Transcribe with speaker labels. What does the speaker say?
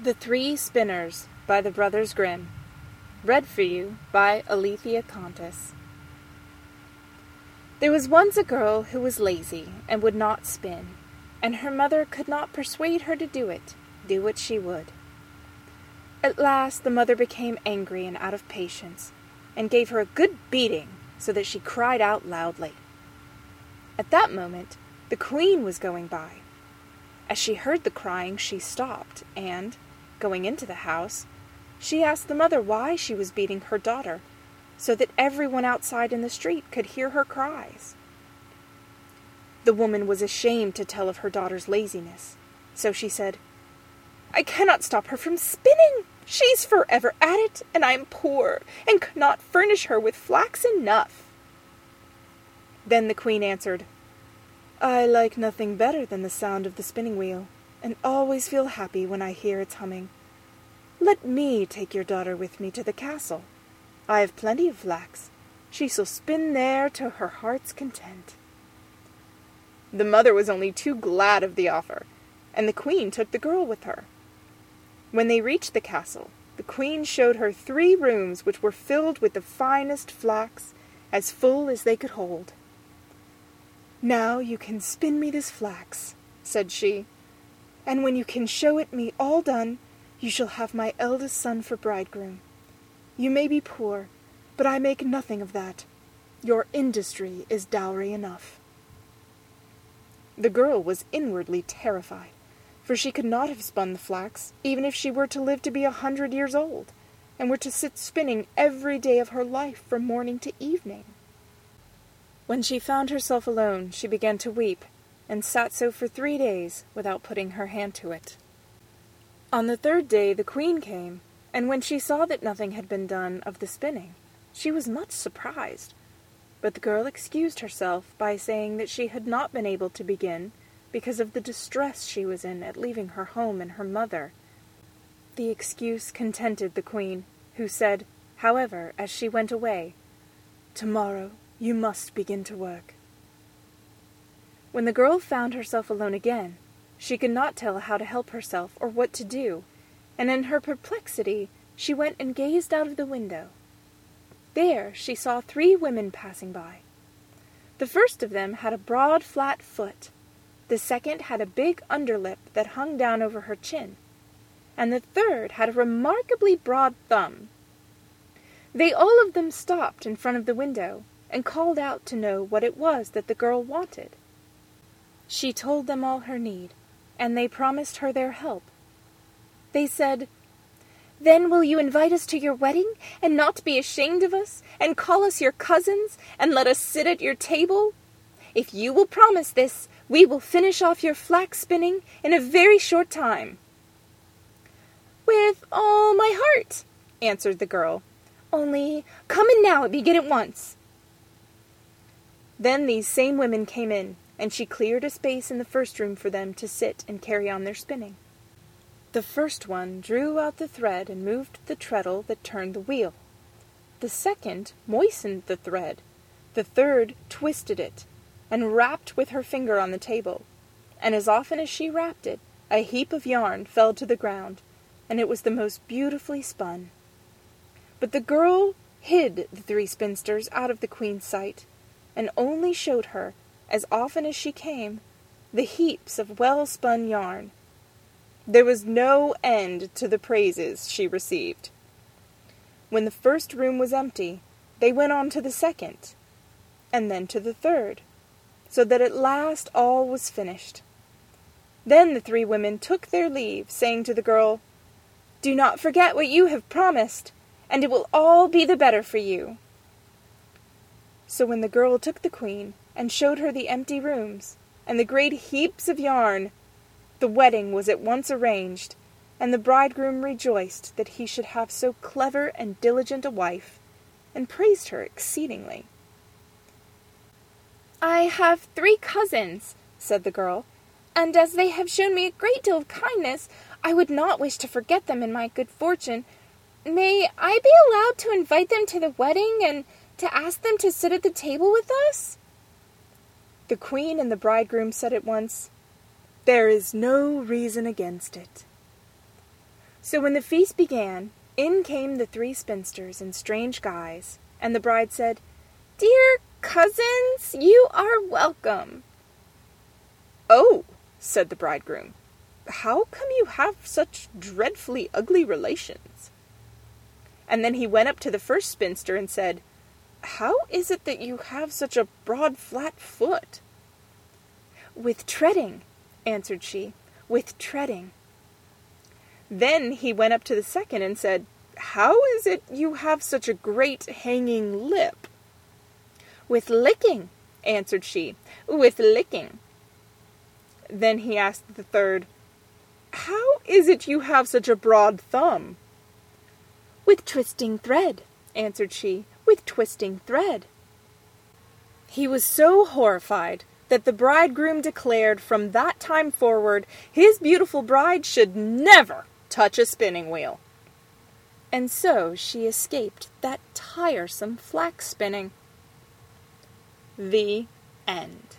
Speaker 1: The Three Spinners by the Brothers Grimm. Read for you by Alethea Kontis. There was once a girl who was lazy and would not spin, and her mother could not persuade her to do it, do what she would. At last the mother became angry and out of patience, and gave her a good beating so that she cried out loudly. At that moment the queen was going by. As she heard the crying, she stopped, and, going into the house, she asked the mother why she was beating her daughter, so that everyone outside in the street could hear her cries. The woman was ashamed to tell of her daughter's laziness, so she said, I cannot stop her from spinning. She's forever at it, and I am poor, and could not furnish her with flax enough. Then the queen answered, I like nothing better than the sound of the spinning wheel, and always feel happy when I hear its humming. Let me take your daughter with me to the castle. I have plenty of flax. She shall spin there to her heart's content. The mother was only too glad of the offer, and the queen took the girl with her. When they reached the castle, the queen showed her three rooms which were filled with the finest flax, as full as they could hold. Now you can spin me this flax, said she, and when you can show it me all done, you shall have my eldest son for bridegroom. You may be poor, but I make nothing of that. Your industry is dowry enough. The girl was inwardly terrified, for she could not have spun the flax, even if she were to live to be a hundred years old, and were to sit spinning every day of her life from morning to evening. When she found herself alone, she began to weep, and sat so for three days without putting her hand to it. On the third day the queen came, and when she saw that nothing had been done of the spinning, she was much surprised. But the girl excused herself by saying that she had not been able to begin because of the distress she was in at leaving her home and her mother. The excuse contented the queen, who said, however, as she went away, Tomorrow you must begin to work. When the girl found herself alone again, she could not tell how to help herself or what to do, and in her perplexity she went and gazed out of the window. There she saw three women passing by. The first of them had a broad, flat foot. The second had a big underlip that hung down over her chin. And the third had a remarkably broad thumb. They all of them stopped in front of the window and called out to know what it was that the girl wanted. She told them all her need, and they promised her their help. They said, Then will you invite us to your wedding, and not be ashamed of us, and call us your cousins, and let us sit at your table? If you will promise this, we will finish off your flax spinning in a very short time. With all my heart, answered the girl. Only come in now and begin at once. Then these same women came in, and she cleared a space in the first room for them to sit and carry on their spinning. The first one drew out the thread and moved the treadle that turned the wheel. The second moistened the thread. The third twisted it, and rapped with her finger on the table. And as often as she rapped it, a heap of yarn fell to the ground, and it was the most beautifully spun. But the girl hid the three spinsters out of the queen's sight, and only showed her, as often as she came, the heaps of well spun yarn. There was no end to the praises she received. When the first room was empty, they went on to the second, and then to the third, so that at last all was finished. Then the three women took their leave, saying to the girl, Do not forget what you have promised, and it will all be the better for you. So when the girl took the queen and showed her the empty rooms and the great heaps of yarn, the wedding was at once arranged, and the bridegroom rejoiced that he should have so clever and diligent a wife, and praised her exceedingly. I have three cousins, said the girl, and as they have shown me a great deal of kindness, I would not wish to forget them in my good fortune. May I be allowed to invite them to the wedding and to ask them to sit at the table with us? The queen and the bridegroom said at once, There is no reason against it. So when the feast began, in came the three spinsters in strange guise, and the bride said, Dear cousins, you are welcome.
Speaker 2: Oh, said the bridegroom, how come you have such dreadfully ugly relations? And then he went up to the first spinster and said, How is it that you have such a broad, flat foot?
Speaker 1: With treading, answered she, with treading.
Speaker 2: Then he went up to the second and said, How is it you have such a great hanging lip?
Speaker 1: With licking, answered she, with licking.
Speaker 2: Then he asked the third, How is it you have such a broad thumb?
Speaker 1: With twisting thread, answered she, twisting thread. He was so horrified that the bridegroom declared from that time forward his beautiful bride should never touch a spinning wheel. And so she escaped that tiresome flax spinning. The end.